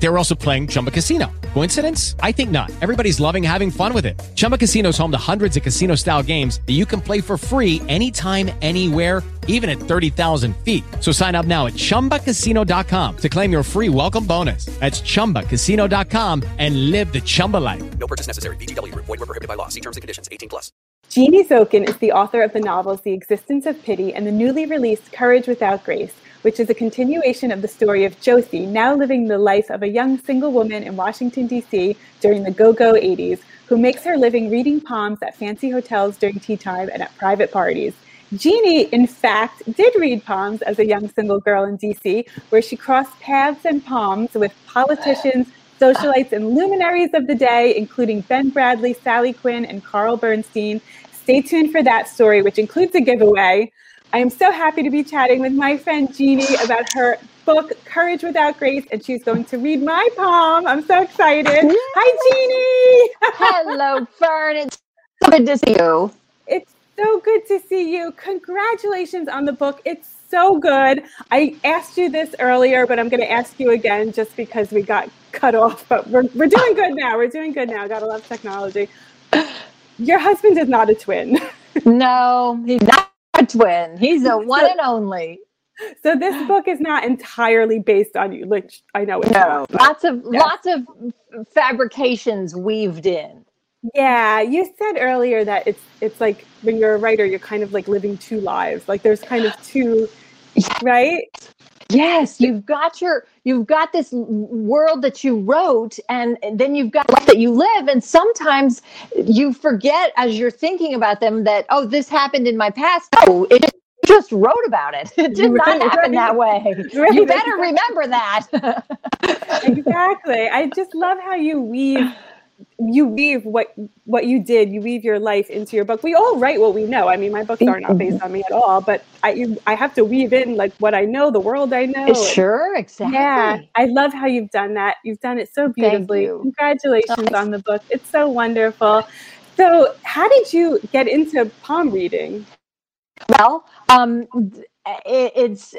They were also playing Chumba Casino. Coincidence? I think not. Everybody's loving having fun with it. Chumba Casino is home to hundreds of casino style games that you can play for free anytime, anywhere, even at 30,000 feet. So sign up now at chumbacasino.com to claim your free welcome bonus. That's chumbacasino.com and live the Chumba life. No purchase necessary. VGW Group. Void were prohibited by law. See terms and conditions. 18 plus. Jeannie Zokan is the author of the novels The Existence of Pity and the newly released Courage Without Grace, which is a continuation of the story of Josie, now living the life of a young single woman in Washington, D.C. during the go go 80s, who makes her living reading palms at fancy hotels during tea time and at private parties. Jeannie, in fact, did read palms as a young single girl in DC, where she crossed paths and palms with politicians, socialites, and luminaries of the day, including Ben Bradlee, Sally Quinn, and Carl Bernstein. Stay tuned for that story, which includes a giveaway. I am so happy to be chatting with my friend Jeannie about her book, Courage Without Grace, and she's going to read my palm. I'm so excited. Yay! Hi, Jeannie. Hello, Fern. It's good to see you. It's so good to see you. Congratulations on the book. It's so good. I asked you this earlier, but I'm going to ask you again just because we got cut off. But we're, we're doing good now. We're doing good now. Gotta love technology. Your husband is not a twin. no, he's not twin. He's a one and only. So this book is not entirely based on you. Like I know it's no, not, lots of yes. lots of fabrications weaved in. Yeah, you said earlier that it's it's like when you're a writer, you're kind of like living two lives. Like there's kind of two, right? Yes, you've got your you've got this world that you wrote and then you've got life that you live and sometimes you forget as you're thinking about them that oh this happened in my past. Oh, it just wrote about it. It did not happen right. that way. Right. You better remember that. exactly. I just love how you weave you weave what what you did you weave your life into your book. We all write what we know. I mean my books are not based on me at all but i you, i have to weave in like what i know the world i know sure exactly. Yeah i love how you've done that. You've done it so beautifully. congratulations on the book. It's so wonderful. So how did you get into palm reading? Well um it, it's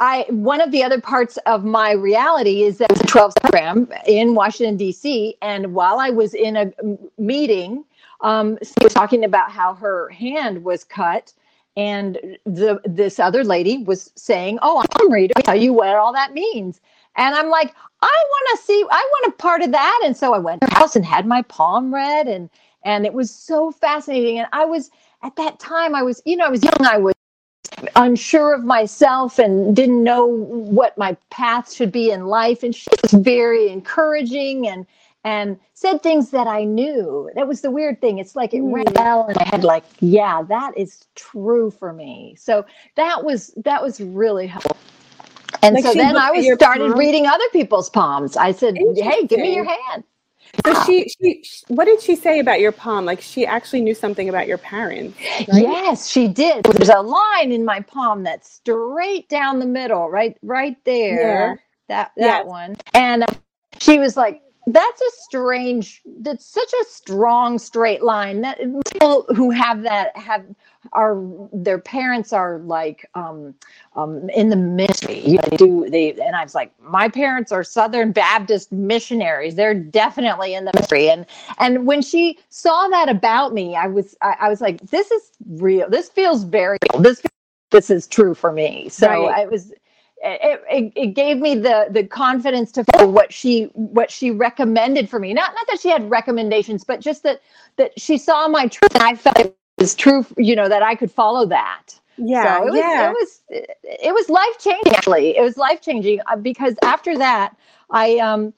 I one of the other parts of my reality is that it was a 12 program in Washington D.C. And while I was in a meeting, um, she was talking about how her hand was cut, and the this other lady was saying, "Oh, I'm ready to tell you what all that means." And I'm like, I want to see, I want a part of that. And so I went to her house and had my palm read, and and it was so fascinating. And I was at that time, I was, you know, I was young, I was unsure of myself and didn't know what my path should be in life and she was very encouraging and and said things that I knew. That was the weird thing. It's like it rang mm. bell and I had like, yeah, that is true for me. So that was that was really helpful. And like so then I was started palm? reading other people's palms. I said, "Hey, give me your hand." So she, she, what did she say about your palm? Like she actually knew something about your parents. Right? Yes, she did. There's a line in my palm that's straight down the middle, right, right there. Yeah. That that yes. one. And uh, she was like, "That's a strange. That's such a strong straight line. That people who have that have are their parents are like um, um, in the ministry. You know, they do they and I was like, my parents are Southern Baptist missionaries. They're definitely in the ministry. And and when she saw that about me, I was I, I was like, this is real. This feels very real. This this is true for me. So right. I was. It, it, it, gave me the the confidence to follow what she what she recommended for me. Not not that she had recommendations, but just that that she saw my truth and I felt was true. You know that I could follow that. Yeah, so it was, yeah. It was it was life changing. Actually, it was life changing uh, because after that, I um,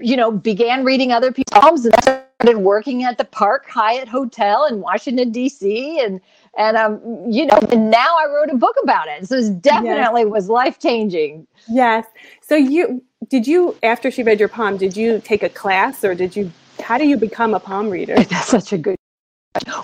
you know, began reading other people's poems and started working at the Park Hyatt Hotel in Washington D.C. and and um, you know, and now I wrote a book about it. So it definitely yes. was life changing. Yes. So you did you after she read your poem? Did you take a class or did you? How do you become a palm reader? That's such a good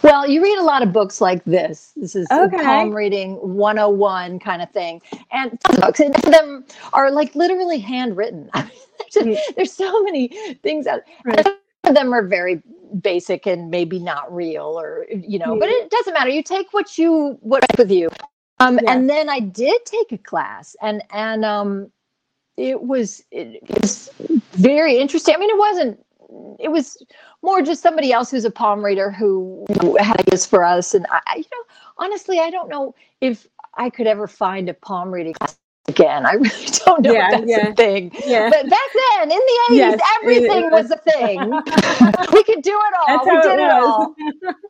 well, you read a lot of books like this. This is okay. palm reading 101 kind of thing. And books, and them are like literally handwritten. I mean, there's, there's, so many things out. Right. of them are very basic and maybe not real or you know but it doesn't matter you take what you what with you um Yeah. and then i did take a class and and um it was it, it was very interesting i mean it wasn't it was more just somebody else who's a palm reader who had this for us and I, you know honestly i don't know if i could ever find a palm reading class again i really don't know Yeah, if that's yeah. a thing Yeah. but back then in the 80s Yes, everything it was a thing we could do it all That's we did it it all.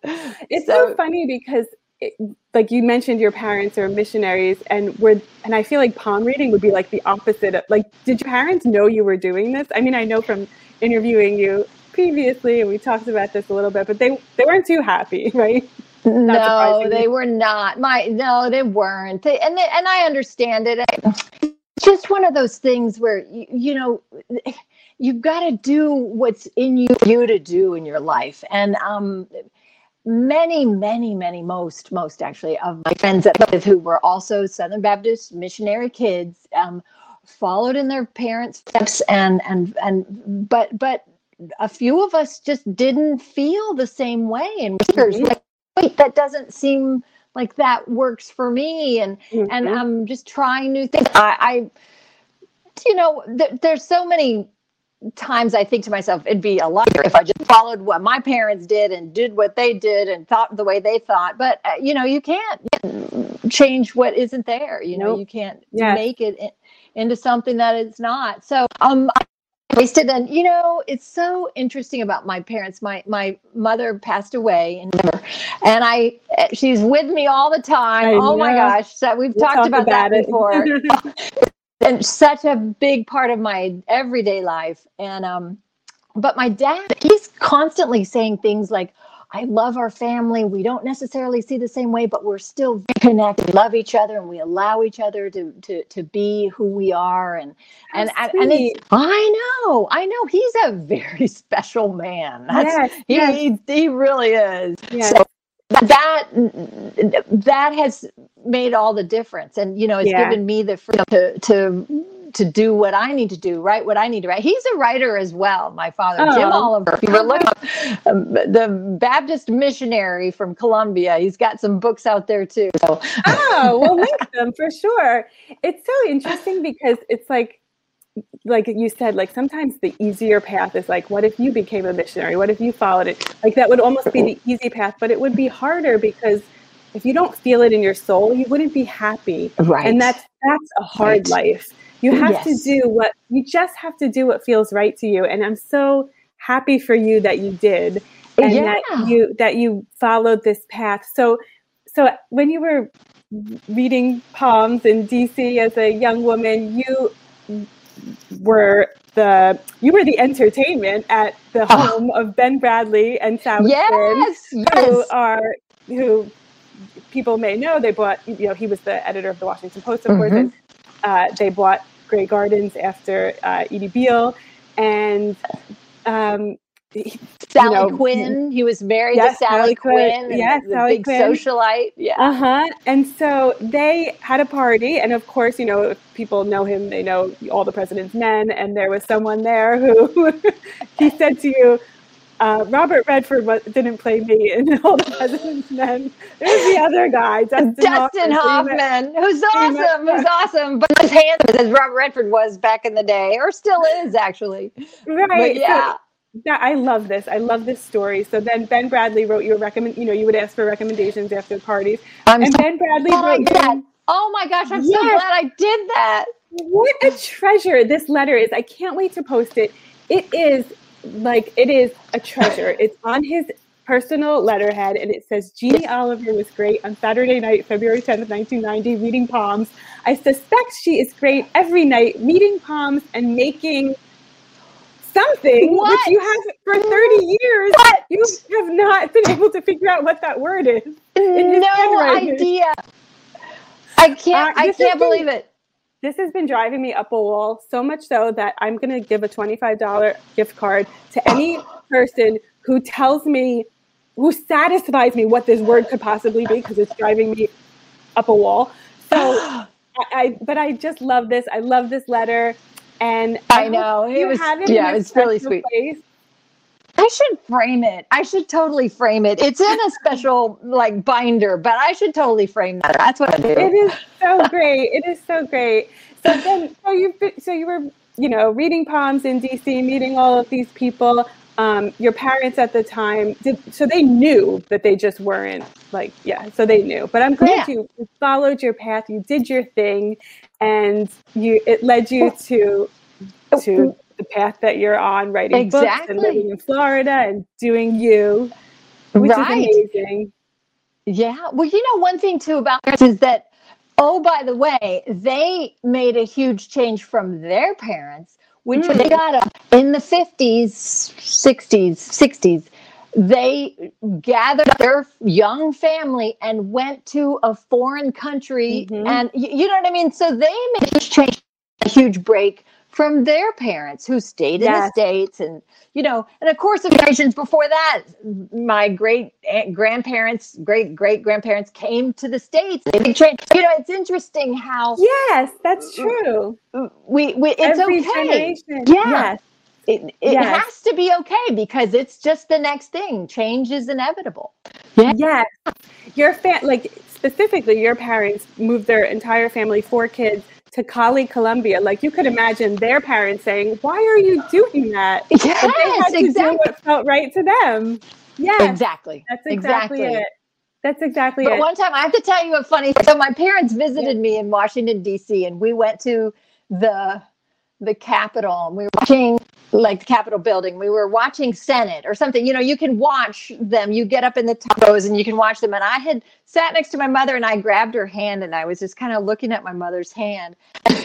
It's so, So- funny because, it, like you mentioned, your parents are missionaries, and we're and I feel like palm reading would be like the opposite. Of, like, did your parents know you were doing this? I mean, I know from interviewing you previously, and we talked about this a little bit, but they they weren't too happy, right? no they were not my no they weren't they, and they, and i understand it it's just one of those things where you, you know you've got to do what's in you, you to do in your life and um many many many most most actually of my friends that live who were also southern baptist missionary kids um followed in their parents steps and and and but but a few of us just didn't feel the same way. And years like wait that doesn't seem like that works for me. And and Mhm. i'm just trying new things. I i you know th- there's so many times i think to myself it'd be a lot if i just followed what my parents did and did what they did and thought the way they thought. But uh, you know you can't change what isn't there you know Nope. you can't Yes. make it in, into something that it's not. So um I wasted and you know it's so interesting about my parents. My my mother passed away in November, and i eh, she's with me all the time. I oh my gosh. So we've We'll talked talk about, that it. before and such a big part of my everyday life and um but my dad he's constantly saying things like i love our family. We don't necessarily see the same way but we're still connected. We love each other and we allow each other to to to be who we are. And and How and, i know i know he's a very special man. That's yes, he, yes, he he really is. Yes. so that that has made all the difference and you know it's Yeah. given me the freedom to to to do what I need to do, write what I need to write. He's a writer as well. My father, Jim Oh. Oliver. If you were looking up, um, the Baptist missionary from Colombia, he's got some books out there too. So oh, we'll link them for sure. It's so interesting because it's like, like you said, like sometimes the easier path is like, what if you became a missionary? What if you followed it? Like that would almost be the easy path, but it would be harder because if you don't feel it in your soul, you wouldn't be happy. right, And that's that's a hard Right. life. You have to do what you just have to do what feels right to you. And I'm so happy for you that you did and Yeah. that you that you followed this path. So so when you were reading Palms in DC as a young woman, you were the you were the entertainment at the Ah. home of Ben Bradlee and Sally Quinn, yes, who are who people may know. They bought you know he was the editor of the Washington Post, of course, Mhm. and uh, they bought Grey Gardens after uh, Edie Beale, and um, Sally know, Quinn. He was married Yes, to Sally, Sally Quinn. Quinn. Yes, the Sally big Quinn. socialite. Yeah. Uh huh. And so they had a party, and of course, you know, if people know him, they know all the president's men. And there was someone there who he said to you, uh, Robert Redford wa- didn't play me in all the president's men. It was the other guy, Dustin, Dustin Hoffman. Hoffman, who's awesome, who's awesome, but as handsome as Robert Redford was back in the day, or still is actually. Right. But so- yeah, I love this. I love this story. So then Ben Bradlee wrote you a recommend. You know, you would ask for recommendations after parties, I'm and so Ben Bradlee wrote that. Oh my gosh, I'm so glad I did that. What a treasure this letter is. I can't wait to post it. It is like it is a treasure. It's on his personal letterhead and it says Jeannie Oliver was great on Saturday night, February 10th, 1990, reading palms. I suspect she is great every night, reading palms and making something What? which you have for 30 years. What? You have not been able to figure out what that word is. No idea. I can't. Uh, I can't the- believe it. This has been driving me up a wall so much so that I'm going to give a $25 gift card to any person who tells me, who satisfies me what this word could possibly be because it's driving me up a wall. So, I, I, but I just love this. I love this letter. And I hope know. It was- it yeah, it's really sweet. Place. I should frame it. I should totally frame it. It's in a special like binder, but I should totally frame that. That's what I do. It is so great. It is so great. So then, so you so you were you know reading poems in DC, meeting all of these people. Um, your parents at the time did so they knew that they just weren't like yeah so they knew but i'm glad Yeah. you followed your path you did your thing and you it led you to to the path that you're on writing books and living in florida and doing you which Right. is amazing Yeah. Well, you know, one thing too about parents is that, oh, by the way, they made a huge change from their parents, which Mm. they got in the 50s, 60s, 60s. They gathered their young family and went to a foreign country. Mhm. And y- you know what I mean? So they made change, a huge break from their parents who stayed in the States and you know, and of course, the generations before that, my great eh, grandparents, great great grandparents came to the states. They change. You know, it's interesting how yes that's mm, mm, true mm, we, we it's every okay. generation Yeah. yes It, it Yes. has to be okay because it's just the next thing. Change is inevitable. yeah yes Your fa- like specifically your parents moved their entire family, four kids, to Cali, Colombia. Like you could imagine their parents saying, Why are you doing that? Yes, But they had to do what felt right to them. Yes. Exactly. That's exactly, it. That's exactly it. But it. one time, I have to tell you a funny. So my parents visited me in Washington D.C. and we went to the the Capitol. and We were watching like the Capitol building. We were watching Senate or something. You know, you can watch them. You get up in the top rows and you can watch them. And I had sat next to my mother and I grabbed her hand and I was just kind of looking at my mother's hand.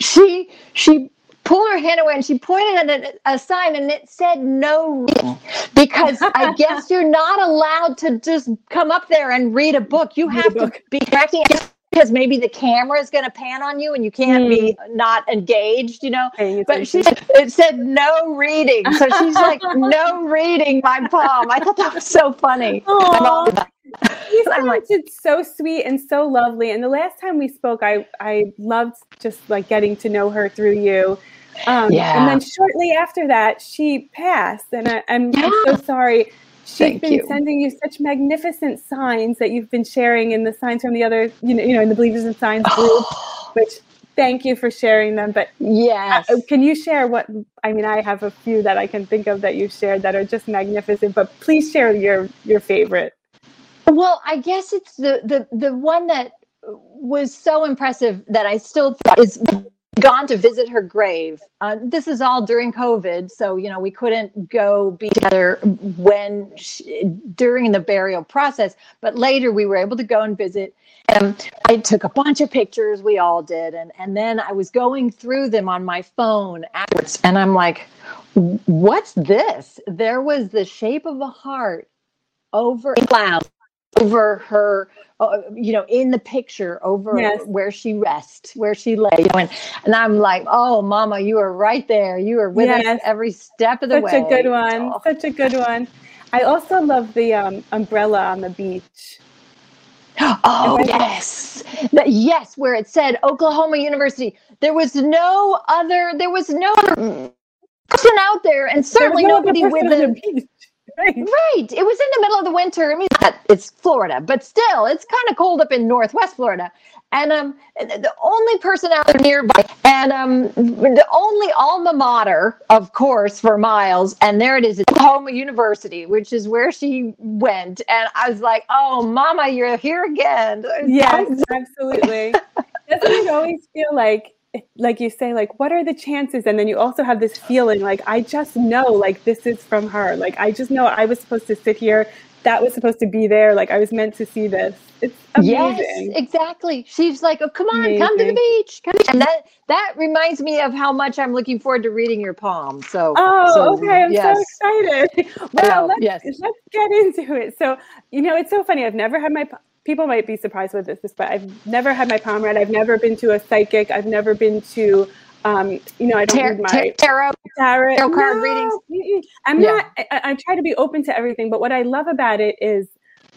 She she pulled her hand away and she pointed at a, a sign and it said no reading because I guess you're not allowed to just come up there and read a book. You have to be acting because maybe the camera is going to pan on you and you can't be not engaged, you know. But she it said no reading, so she's like no reading my palm. I thought that was so funny. You I'm like- sounded so sweet and so lovely. And the last time we spoke, I, I loved just like getting to know her through you. Um, Yeah. And then shortly after that, she passed. And I, I'm, I'm so sorry. She's Thank been you. sending you such magnificent signs that you've been sharing in the signs from the other, you know, you know, in the Believers in Signs group, which thank you for sharing them. But yes. uh, can you share what, I mean, I have a few that I can think of that you've shared that are just magnificent, but please share your, your favorite. Well, I guess it's the the the one that was so impressive that I still thought is gone to visit her grave. Uh, this is all during COVID, so you know we couldn't go be together when she, during the burial process. But later we were able to go and visit. And I took a bunch of pictures. We all did, and and then I was going through them on my phone afterwards, and I'm like, "What's this?" There was the shape of a heart over clouds over her uh, you know in the picture over Yes. where she rests where she lay you know, and, and i'm like oh mama you are right there you are with Yes. us every step of the Such way Such a good one. Oh, Such a good one. I also love the um, umbrella on the beach. oh yes That- yes where it said oklahoma university there was no other there was no other person out there and certainly no nobody with a the beach. Right. Right. It was in the middle of the winter. I mean, that- it's Florida, but still, it's kind of cold up in Northwest Florida. And um, the the only person out there nearby, and um, the only alma mater, of course, for Miles, and there it is, it's Oklahoma University, which is where she went. And I was like, "Oh, Mama, you're here again." Yes, absolutely. Doesn't it always feel like, like you say, like, what are the chances? And then you also have this feeling like, I just know, like, this is from her. Like, I just know I was supposed to sit here. That was supposed to be there. Like, I was meant to see this. It's amazing Yes, exactly. She's like, "Oh, come on, come to the beach." Come and that that reminds me of how much I'm looking forward to reading your poem. So, Oh, so, okay. I'm yes. so excited. Well, let's, yes. let's get into it. So, you know, it's so funny. I've never had my, people might be surprised with this, but I've never had my palm read. I've never been to a psychic. I've never been to, um, you know, I don't Tar- read my tar- tarot. tarot, tarot card No, readings? I'm Yeah. not, I, I try to be open to everything, but what I love about it is,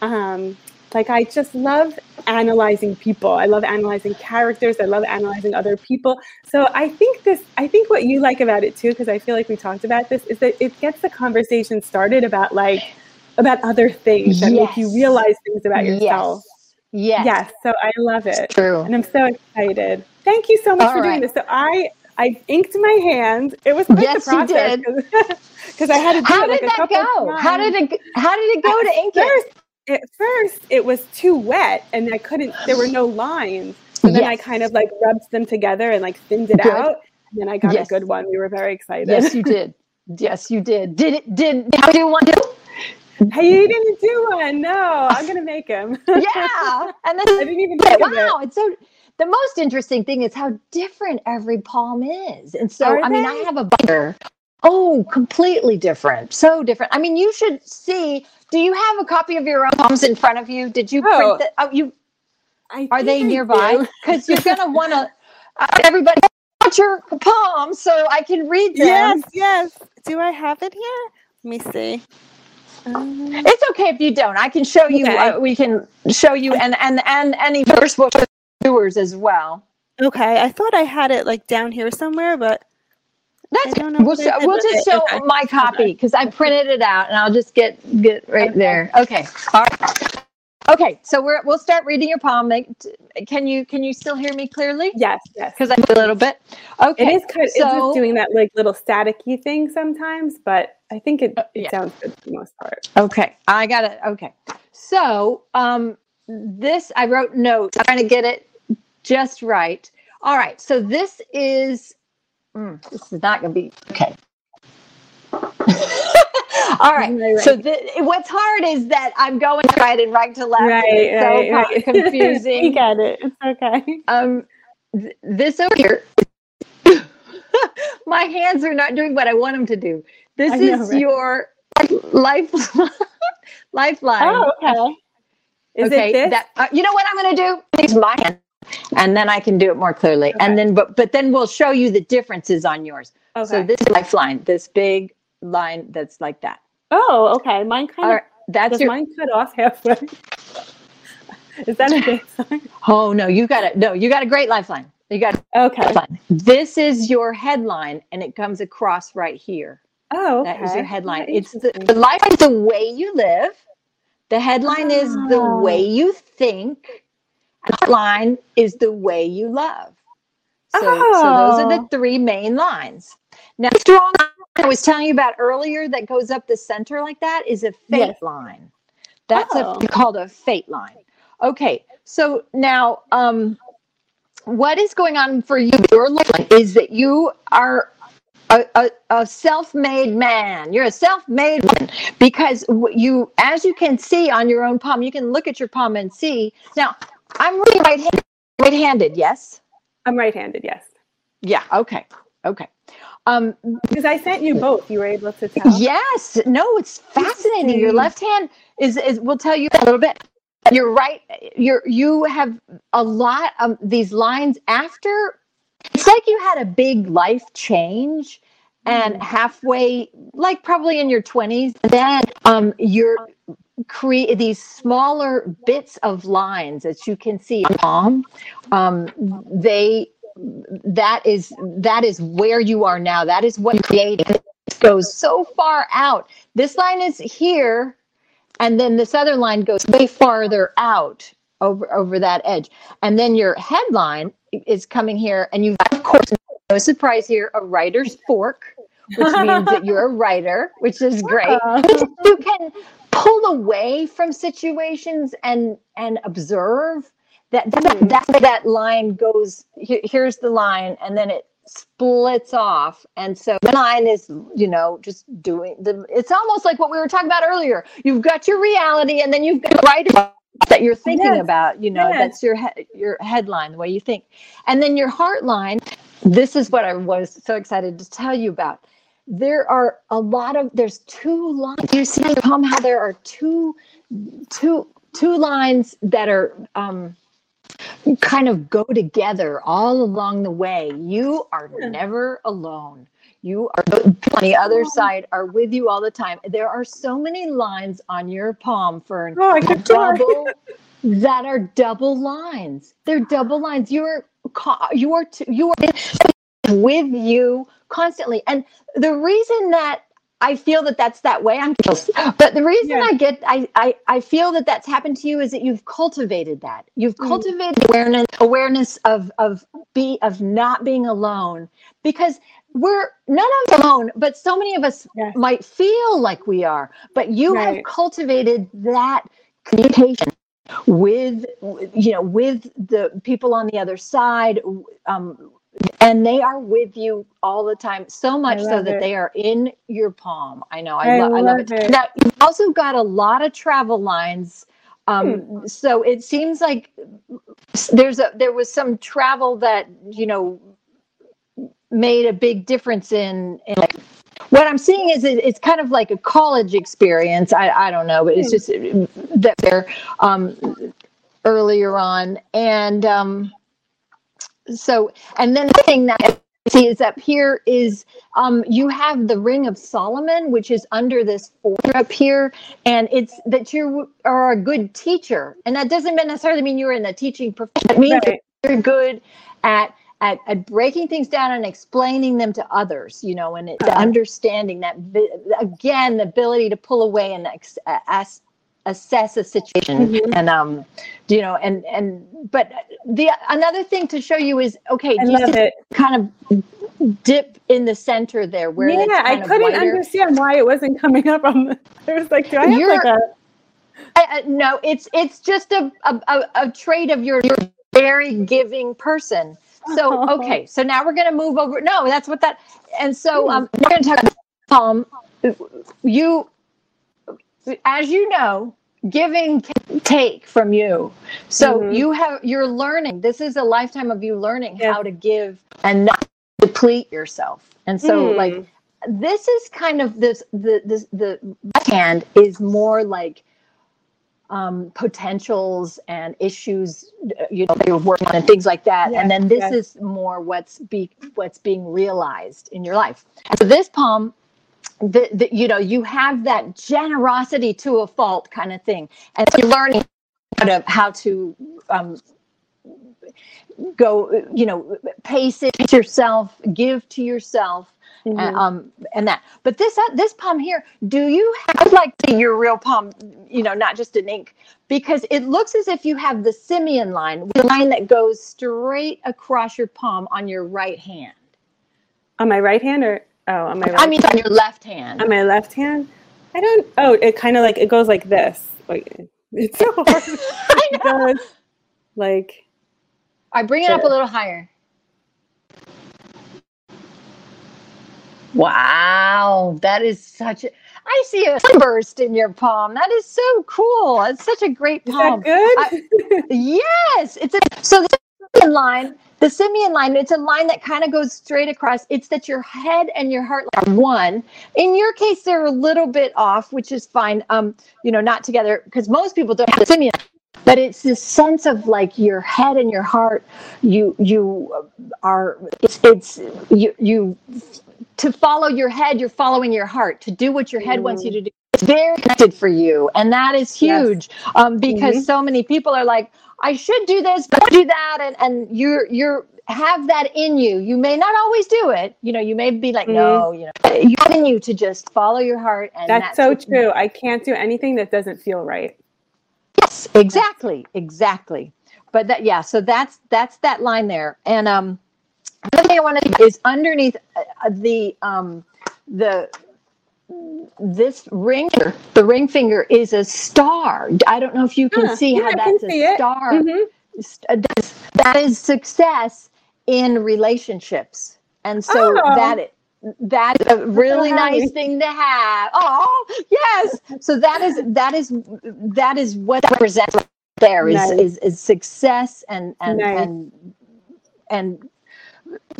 um, like I just love analyzing people. I love analyzing characters. I love analyzing other people. So I think this I think what you like about it too because I feel like we talked about this is that it gets the conversation started about like about other things that yes. make you realize things about yourself. Yes. Yes. So I love it. True. And I'm so excited. Thank you so much All for right. doing this. So I I inked my hand. It was quite yes, the process because I had to do how it like did that go? How did it How did it go at to ink first, it? At first, it was too wet, and I couldn't. There were no lines. So then yes. I kind of like rubbed them together and like thinned it good. out. And then I got yes. a good one. We were very excited. Yes, you did. Yes, you did. Did it? Did, did you do one? Hey, you didn't do one. No, I'm gonna make them. yeah, and then I didn't even. wow, it. it's so the most interesting thing is how different every palm is. And so, Are I mean, I have a butter. Oh, completely different. So different. I mean, you should see. Do you have a copy of your own palms in front of you? Did you oh, print that? Oh, you I are they nearby? Because you're gonna want to. Uh, everybody, watch your palms so I can read them. Yes, yes. Do I have it here? Let me see. Um, it's okay if you don't. I can show you. Okay. Uh, we can show you, and and and any first book viewers as well. Okay, I thought I had it like down here somewhere, but that's we'll, show, we'll just show okay. my copy because I printed it out, and I'll just get get right there. Okay, all right. Okay, so we're we'll start reading your palm. Can you can you still hear me clearly? Yes, yes. Because I a little bit. Okay, it is kind of so, it's doing that like little staticky thing sometimes, but I think it, it yeah. sounds good for the most part. Okay, I got it. Okay, so um, this I wrote notes. I'm trying to get it just right. All right. So this is, mm, this is not going to be, okay. All right. right. So the, what's hard is that I'm going right and right to left. Right. It's right, so right. confusing. you got it. It's okay. Um, th- this over here. my hands are not doing what I want them to do. This know, is right? your life lifeline. Oh, okay. Is okay, that uh, you know what I'm going to do? Use my hand and then I can do it more clearly. Okay. And then, but but then we'll show you the differences on yours. Okay. So this is lifeline, this big line that's like that. Oh, okay. Mine kind of. Right. That's your, mine cut off halfway? Is that a big sign? Oh no, you got it. No, you got a great lifeline. You got okay. Lifeline. This is your headline, and it comes across right here. Oh, okay. That is your headline. It's the, the lifeline is the way you live. The headline oh. is the ah. way you think The line is the way you love. So, oh. so those are the oh. three main lines. Now, strong I was telling you about earlier that goes up the center like that is a fate yes. line. That's oh. a, called a fate line. Okay, so now um, what is going on for you? Your line is that you are a, a, a, self-made man. You're a self-made man because you, as you can see on your own palm, you can look at your palm and see. Now, I'm right-handed. Right-handed, yes. I'm right-handed, yes. Yeah. Okay. Okay. Um, because I sent you both. You were able to tell. Yes. No, it's fascinating. Your left hand is is. We'll tell you a little bit. You're right. You're you have a lot of these lines after. It's like you had a big life change, and mm. halfway, like probably in your twenties, then um, you're create these smaller bits of lines that you can see palm um, they that is that is where you are now. That is what you're creating it goes so far out. This line is here and then this other line goes way farther out over over that edge. And then your headline is coming here and you've of course no surprise here a writer's fork which means that you're a writer, which is great. you can pull away from situations and and observe that that, hmm. that, that line goes here, here's the line and then it splits off and so the line is you know just doing the it's almost like what we were talking about earlier you've got your reality and then you've got right that you're thinking yes. about you know yes. that's your he- your headline the way you think and then your heart line this is what i was so excited to tell you about there are a lot of there's two lines you see how there are two two two lines that are um kind of go together all along the way. You are never alone. You are on the other side are with you all the time. There are so many lines on your palm for oh, I double that are double lines. They're double lines. You're you're you're with you constantly, and the reason that I feel that that's that way. I'm, but the reason yeah. I get, I, I, I feel that that's happened to you is that you've cultivated that. You've mm. cultivated awareness, awareness of, of be, of not being alone because we're none of us alone, but so many of us yes. might feel like we are, but you right. have cultivated that communication with, you know, with the people on the other side, um, and they are with you all the time so much so that it. they are in your palm i know i, I, lo- I love, it. it. now you've also got a lot of travel lines um, hmm. so it seems like there's a there was some travel that you know made a big difference in, in like, what i'm seeing is it, it's kind of like a college experience i, I don't know but it's hmm. just that they're um, earlier on and um, so and then the thing that see is up here is um, you have the ring of solomon which is under this border up here and it's that you are a good teacher and that doesn't necessarily mean you're in the teaching profession it means right. you're good at at, at breaking things down and explaining them to others, you know, and it, uh-huh. understanding that again, the ability to pull away and ex- ask, assess a situation mm-hmm. and um you know and and but the another thing to show you is okay I love it. kind of dip in the center there where yeah i couldn't understand why it wasn't coming up on the i was like do i have You're, like a uh, no it's it's just a a, a, a trait of your, your very giving person so okay so now we're going to move over no that's what that and so um we're going to talk about um you as you know, giving can take from you. So mm-hmm. you have you're learning. This is a lifetime of you learning yeah. how to give and not deplete yourself. And so mm. like this is kind of this the this the hand is more like um, potentials and issues you know you're working on and things like that and then this is more what's be what's being realized in your life so this palm the, you know you have that generosity to a fault kind of thing. And you're learning how to how to um, go you know pace it yourself give to yourself mm-hmm. and, um, and that. But this uh, this palm here do you have like your real palm you know not just an ink? Because it looks as if you have the simian line the line that goes straight across your palm on your right hand. On my right hand or Oh, on my right. I mean, on your left hand. On my left hand. I don't. Oh, it kind of like it goes like this. Like it's so hard. it goes like. I bring it up a little higher. Wow, that is such a. I see a sunburst in your palm. That is so cool. It's such a great palm. Is that good? I, yes, it's a, so the line the simian line, it's a line that kind of goes straight across. It's that your head and your heart are one. In your case, they're a little bit off, which is fine. Um, you know, not together because most people don't have the simian but it's this sense of like your head and your heart you you are it's it's you you to follow your head you're following your heart to do what your head mm. wants you to do it's very connected for you and that is huge yes. um, because mm-hmm. so many people are like I should do this, but do that, and and you're you're have that in you. You may not always do it. You know, you may be like, mm no, you know, you have in you to just follow your heart. And that's, that's so true. I can't do anything that doesn't feel right. Yes, exactly, exactly. But that, yeah. So that's that's that line there. And um, thing I want to is underneath uh, the um the this ring, the ring finger is a star. I don't know if you can see yeah, how that's a star. Mm-hmm. That is success in relationships, and so oh. that that's a really nice thing to have. Oh, yes. So that is that is that is what represents there is, nice. is, is success and and nice. and and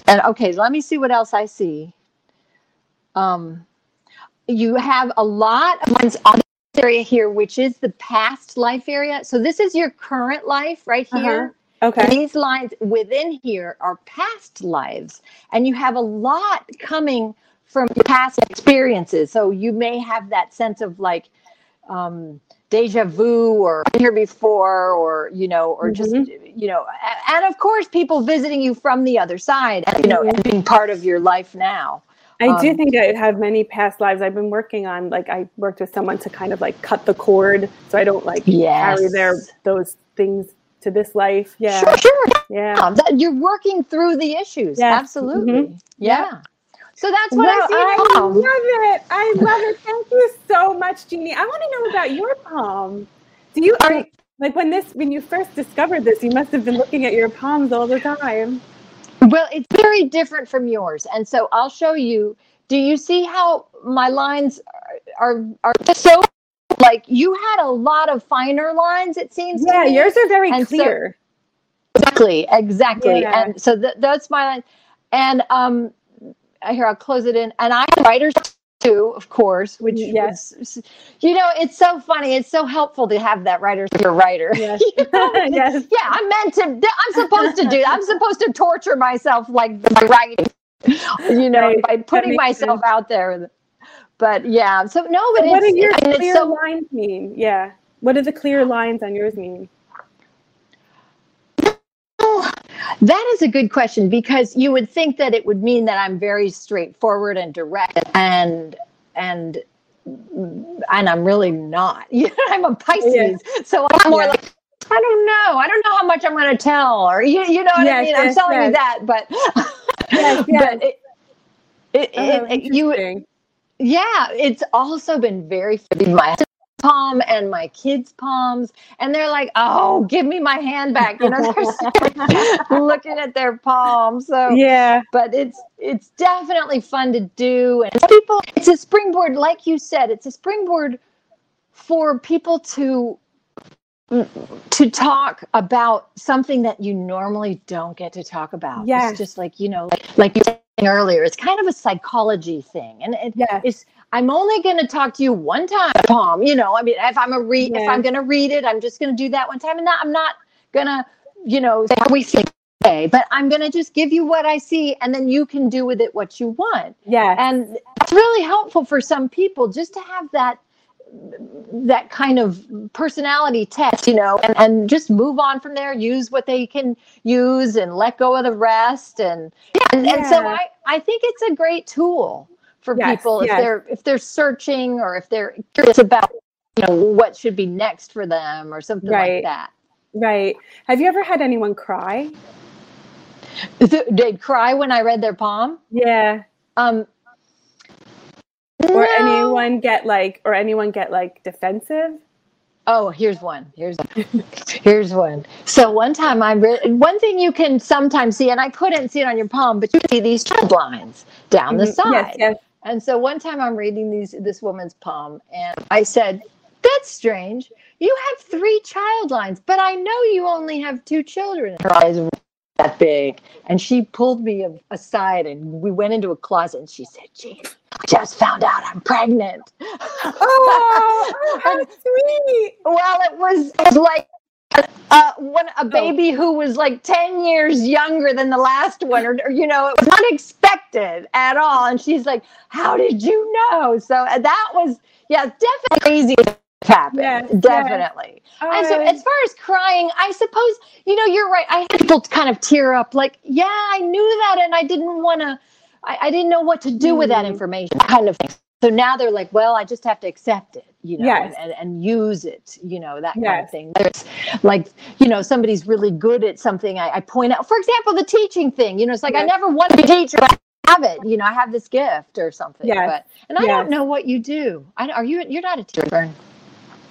and okay. Let me see what else I see. Um you have a lot of ones on this area here, which is the past life area. So this is your current life right uh-huh. here. Uh-huh. Okay. these lines within here are past lives, and you have a lot coming from past experiences. So you may have that sense of like um, deja vu or been here before or you know or just Mm-hmm. you know and of course people visiting you from the other side you know and being part of your life now I do Um, think I have many past lives. I've been working on like I worked with someone to kind of like cut the cord so I don't like carry their those things to this life. Yeah. sure sure Yeah. Yeah, that you're working through the issues Yes. absolutely Mhm. yeah so that's what Well, i see I in love it. I love it. Thank you so much, Jeannie. I want to know about your palm. Do you are like when this when you first discovered this, you must have been looking at your palms all the time. Well, it's very different from yours. And so I'll show you. Do you see how my lines are are, are so like you had a lot of finer lines it seems to Yeah, me. yours are very And so- clear. exactly exactly Yeah. and so th- that's my line and um here i'll close it in and i have writers too of course which Yes. was- you know it's so funny it's so helpful to have that writer your writer Yes. You know, yes. yeah i'm meant to i'm supposed to do i'm supposed to torture myself like by writing you know Right. by putting myself out there but yeah so no but So what do your clear so lines mean? Yeah. What do the clear lines on yours mean? That is a good question because you would think that it would mean that I'm very straightforward and direct and and and I'm really not. You know, I'm a Pisces, Yeah. so I'm more Yeah. like I don't know. I don't know how much I'm going to tell, or you, you know what I Yes, mean. I'm yes, telling you that, but Yes, yes. but it, it, Oh, it, it- you yeah, it's also been very my palm and my kids' palms, and they're like, "Oh, give me my hand back," you know, they're looking at their palms. So, yeah. but it's it's definitely fun to do, and people, it's a springboard, like you said, it's a springboard for people to mm, to talk about something that you normally don't get to talk about. Yeah. It's just like, you know, like, like you saying earlier, it's kind of a psychology thing. And it, Yes. it's I'm only going to talk to you one time, Palm. You know, I mean, if I'm a read, if I'm going to read it, I'm just going to do that one time, and not, I'm not going to, you know, say how we think today, but I'm going to just give you what I see, and then you can do with it what you want. Yeah, And it's really helpful for some people just to have that that kind of personality test, you know, and, and just move on from there, use what they can use and let go of the rest. And and, and so I, I think it's a great tool for Yes, people if yes. they're if they're searching or if they're curious about you know what should be next for them or something Right. like that. right. Have you ever had anyone cry? Th- They'd cry when I read their palm. Yeah. Um, Or anyone get like or anyone get like defensive? Oh, here's one. Here's here's one. So one time I read one thing you can sometimes see, and I couldn't see it on your palm, but you see these trend lines down the Mhm. side. Yes, yes. And so one time I'm reading these this woman's palm, and I said, "That's strange. You have three child lines, but I know you only have two children." Her eyes that big, and she pulled me aside, and we went into a closet, and she said, "Jean, I just found out I'm pregnant." Oh, oh, how sweet. Well, it was, it was like uh, one a baby who was like ten years younger than the last one, or, or, you know, it was unexpected at all. And she's like, "How did you know?" So uh, that was, yeah, definitely crazy happen. Yes, yes. definitely. And so, as far as crying, I suppose you know you're right. I had people kind of tear up, like, "Yeah, I knew that, and I didn't want to. I, I didn't know what to do with that Hmm. information." Kind of thing. So now they're like, "Well, I just have to accept it." You know, Yes. and, and, and use it, you know, that kind of thing. There's like, you know, somebody's really good at something. I, I point out, for example, the teaching thing, you know, it's like, I never wanted to teacher. I have it, you know, I have this gift or something. Yes. But, and I Yes. don't know what you do. I, are you, you're not a teacher.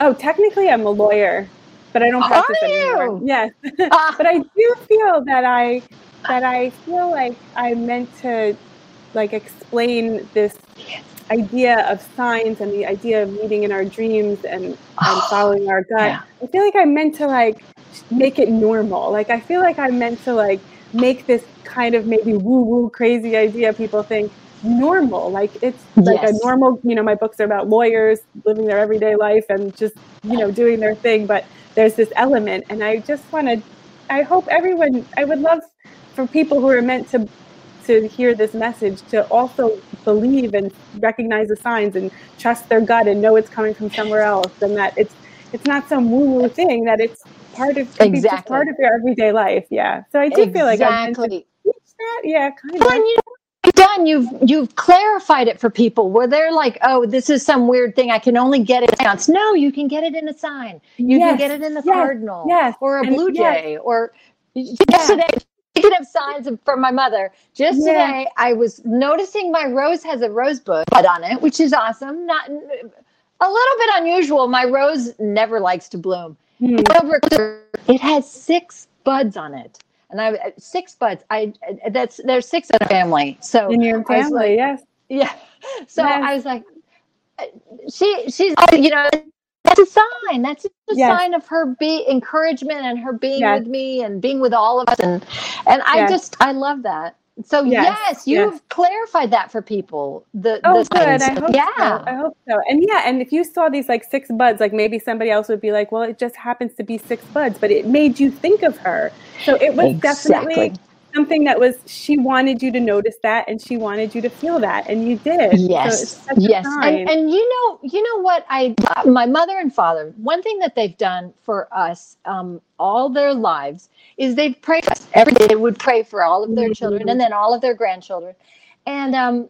Oh, technically I'm a lawyer, but I don't Are practice anymore. you? Yes. Ah. but I do feel that I that I feel like I meant to like explain this idea of signs and the idea of meeting in our dreams and, and following our gut. Yeah. I feel like I meant to like make it normal. Like I feel like I meant to like make this kind of maybe woo woo crazy idea people think normal. Like it's like Yes. a normal, you know, my books are about lawyers living their everyday life and just, you know, doing their thing, but there's this element and I just want to I hope everyone I would love for people who are meant to to hear this message to also believe and recognize the signs and trust their gut and know it's coming from somewhere else and that it's it's not some woo woo thing that it's part of Exactly. part of your everyday life. Yeah. So I do feel like I'm meant to exactly. teach that. Yeah, kind of. and you know, what you've done you've you've clarified it for people where they're like, oh, this is some weird thing. I can only get it in. No, you can get it in a sign. You Yes, can get it in the yes, cardinal, yes, or a blue jay, or just today. Speaking of signs from my mother, just today I was noticing my rose has a rosebud on it, which is awesome. Not a little bit unusual. My rose never likes to bloom. Hmm. Over it has six buds on it, and I six buds. I that's there's six in a family. So In your family, like- yes. yeah. So Yes. I was like, uh, she she's you know that's a sign. That's a Yes. sign of her be encouragement and her being Yes. with me and being with all of us and and I just I love that. So Yes, yes, yes. you've clarified that for people. The Oh, the good. I hope yeah. so. I hope so. And yeah, and if you saw these like six buds, like maybe somebody else would be like, well, it just happens to be six buds, but it made you think of her. So it was definitely Exactly. Something that was, she wanted you to notice that and she wanted you to feel that. And you did. So Yes, a yes, and and you know, you know what I, my mother and father, one thing that they've done for us um, all their lives is they've prayed for us every day. They would pray for all of their Mm-hmm. children and then all of their grandchildren, and um,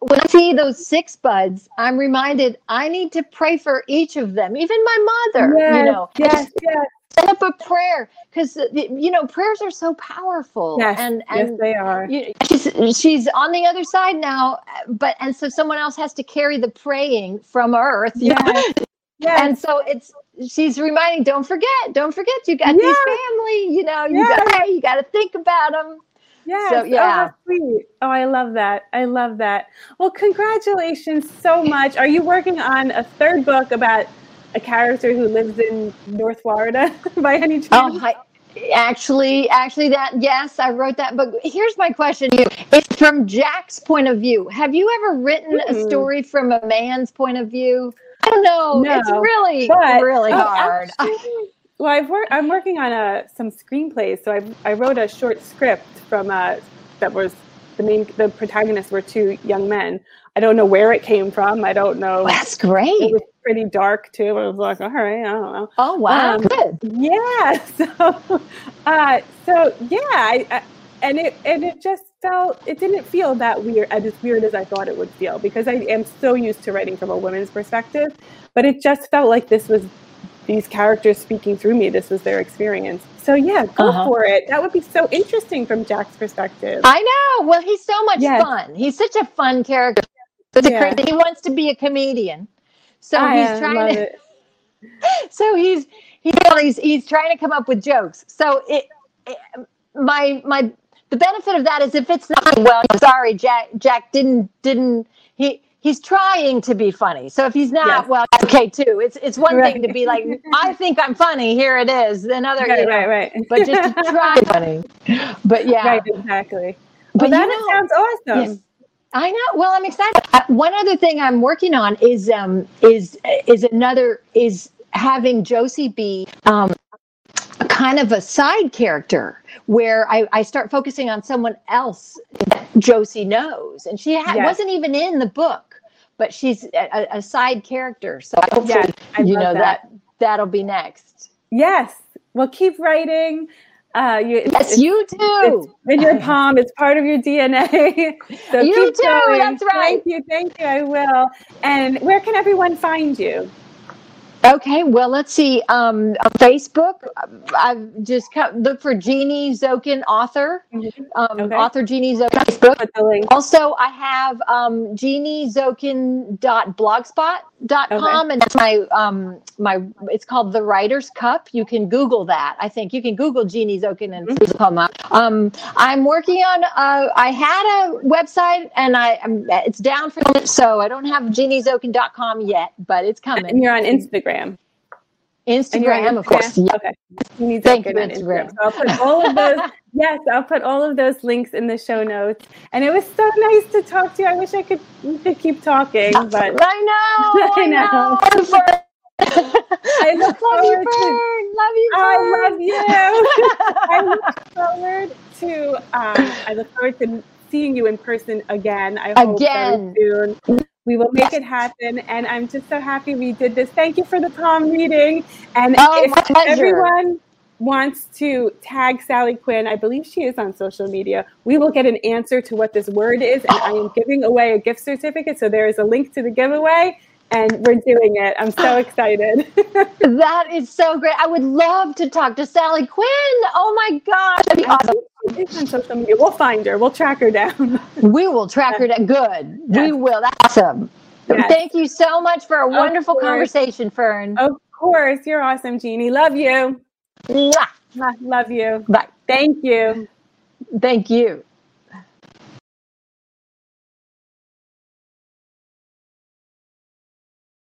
when I see those six buds, I'm reminded I need to pray for each of them, even my mother. yes, you know, yes, yes, set up a prayer because uh, you know prayers are so powerful, yes, and yes, they are. you, she's she's on the other side now, uh, but and so someone else has to carry the praying from Earth. know? Yes, yes. And so it's she's reminding, don't forget, don't forget, you got Yes. these family. You know, you Yes. got you got to think about them. Yes. So, Oh, yeah. sweet. Oh, I love that. I love that. Well, congratulations so much. Are you working on a third book about a character who lives in North Florida by any chance? Oh, actually, actually, that yes, I wrote that book. Here's my question: to you, it's from Jack's point of view. Have you ever written a Hmm. story from a man's point of view? I don't know. No, It's really, but- really oh, hard. actually, well, I've worked. I'm working on a some screenplays. So I I wrote a short script from uh that was the main the protagonists were two young men. I don't know where it came from. I don't know. That's great. It was pretty dark too. I was like, all right, I don't know. Oh wow, Um, good. Yeah. So, uh, so yeah, I, I, and it and it just felt it didn't feel that weird as weird as I thought it would feel because I am so used to writing from a woman's perspective, but it just felt like this was these characters speaking through me. This was their experience. So yeah, go Uh-huh. for it. That would be so interesting from Jack's perspective. I know. Well, he's so much Yes. fun. He's such a fun character. Such a Yeah. He wants to be a comedian, so I he's uh, trying to. it. So he's he, well, he's he's trying to come up with jokes. So it, it my my the benefit of that is if it's not well, sorry, Jack Jack didn't didn't he. He's trying to be funny. So if he's not, Yes. well, okay too. It's it's one thing to be like, I think I'm funny. Here it is. Another other, you Right, know, right, right. but just to try funny. But yeah, right, exactly. But Well, you that know- sounds awesome. Yes. I know. Well, I'm excited. Uh, one other thing I'm working on is um is is another is having Josie be um kind of a side character where I, I start focusing on someone else that Josie knows, and she ha- Yes. wasn't even in the book, but she's a, a- side character. So hopefully, Yes, I you know that. that that'll be next. Yes. Well, keep writing. Uh, you, Yes, you do. In your palm. It's part of your DNA. so You do, going. that's right. Thank you. Thank you. I will. And where can everyone find you? Okay, well, let's see. Um, on Facebook, I've just come, look for Jeannie Zokan, author, um, Mm-hmm. Okay. author Jeannie Zokan Facebook. Put the link. Also, I have um, jeanniezokan.blogspot.com, and that's my um, my. It's called the Writer's Cup. You can Google that. I think you can Google Jeannie Zokan and up. Um, I'm working on. Uh, I had a website, and I I'm, it's down for so I don't have jeanniezokan.com yet, but it's coming. And you're on Instagram. Instagram, of course. Yeah. Okay. You need Thank you, on Instagram. So I'll put all of those. yes, I'll put all of those links in the show notes. And it was so nice to talk to you. I wish I could, could keep talking, but I know. I I know. know. Love you, I look Love you, forward to Love you, I love you. I look forward to um, I look forward to seeing you in person again. I hope Again. very soon. We will make Yes. it happen, and I'm just so happy we did this. Thank you for the palm reading. And Oh, if everyone wants to tag Sally Quinn, I believe she is on social media. We will get an answer to what this word is, and I am giving away a gift certificate. So there is a link to the giveaway, and we're doing it. I'm so excited. That is so great. I would love to talk to Sally Quinn. Oh my gosh, that'd be awesome. On social media. We'll find her. We'll track her down. We will track her down. Good. We will. That's awesome. Yes. Thank you so much for a wonderful course. conversation, Fern. Of course, you're awesome, Jeannie. Love you. Mwah, Love you. Bye. Thank you. Thank you.